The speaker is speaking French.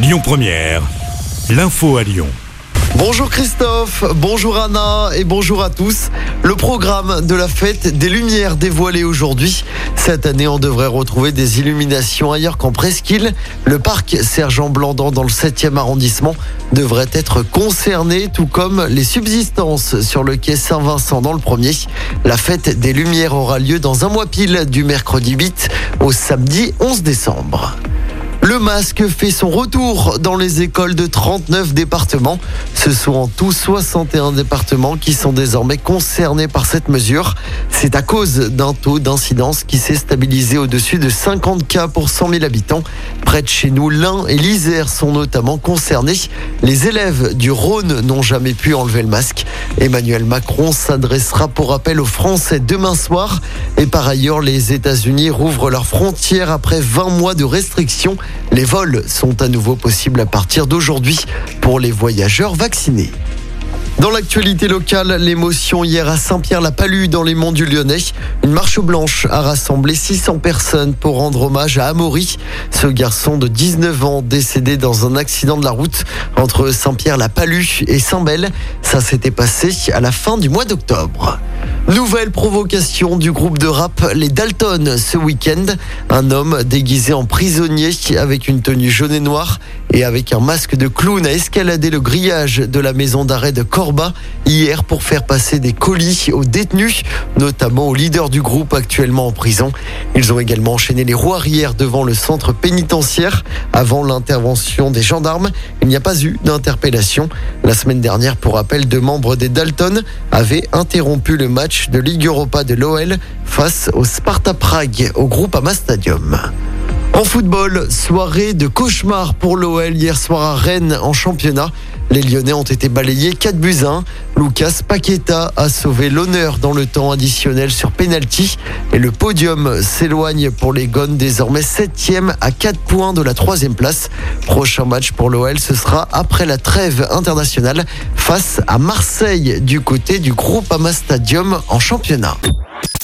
Lyon Première, l'info à Lyon. Bonjour Christophe, bonjour Anna et bonjour à tous. Le programme de la fête des Lumières dévoilé aujourd'hui. Cette année, on devrait retrouver des illuminations ailleurs qu'en Presqu'île. Le parc Sergent Blandan dans le 7e arrondissement devrait être concerné, tout comme les subsistances sur le quai Saint-Vincent dans le premier. La fête des Lumières aura lieu dans un mois pile du mercredi 8 au samedi 11 décembre. Le masque fait son retour dans les écoles de 39 départements. Ce sont en tout 61 départements qui sont désormais concernés par cette mesure. C'est à cause d'un taux d'incidence qui s'est stabilisé au-dessus de 50 cas pour 100 000 habitants. Près de chez nous, l'Ain et l'Isère sont notamment concernés. Les élèves du Rhône n'ont jamais pu enlever le masque. Emmanuel Macron s'adressera pour rappel aux Français demain soir. Et par ailleurs, les États-Unis rouvrent leurs frontières après 20 mois de restrictions. Les vols sont à nouveau possibles à partir d'aujourd'hui pour les voyageurs vaccinés. Dans l'actualité locale, l'émotion hier à Saint-Pierre-la-Palue dans les monts du Lyonnais. Une marche blanche a rassemblé 600 personnes pour rendre hommage à Amaury, ce garçon de 19 ans décédé dans un accident de la route entre Saint-Pierre-la-Palue et Saint-Bel. Ça s'était passé à la fin du mois d'octobre. Nouvelle provocation du groupe de rap Les Dalton ce week-end. Un homme déguisé en prisonnier avec une tenue jaune et noire et avec un masque de clown a escaladé le grillage de la maison d'arrêt de Corba hier pour faire passer des colis aux détenus, notamment aux leaders du groupe actuellement en prison. Ils ont également enchaîné les roues arrière devant le centre pénitentiaire avant l'intervention des gendarmes. Il n'y a pas eu d'interpellation. La semaine dernière, pour rappel, deux membres des Dalton avaient interrompu le match de Ligue Europa de l'OL face au Sparta Prague au groupe Ama Stadium. En football, soirée de cauchemar pour l'OL hier soir à Rennes en championnat. Les Lyonnais ont été balayés 4 buts 1. Lucas Paqueta a sauvé l'honneur dans le temps additionnel sur penalty et le podium s'éloigne pour les Gones désormais 7e à 4 points de la troisième place. Prochain match pour l'OL, ce sera après la trêve internationale face à Marseille du côté du groupe Ama Stadium en championnat.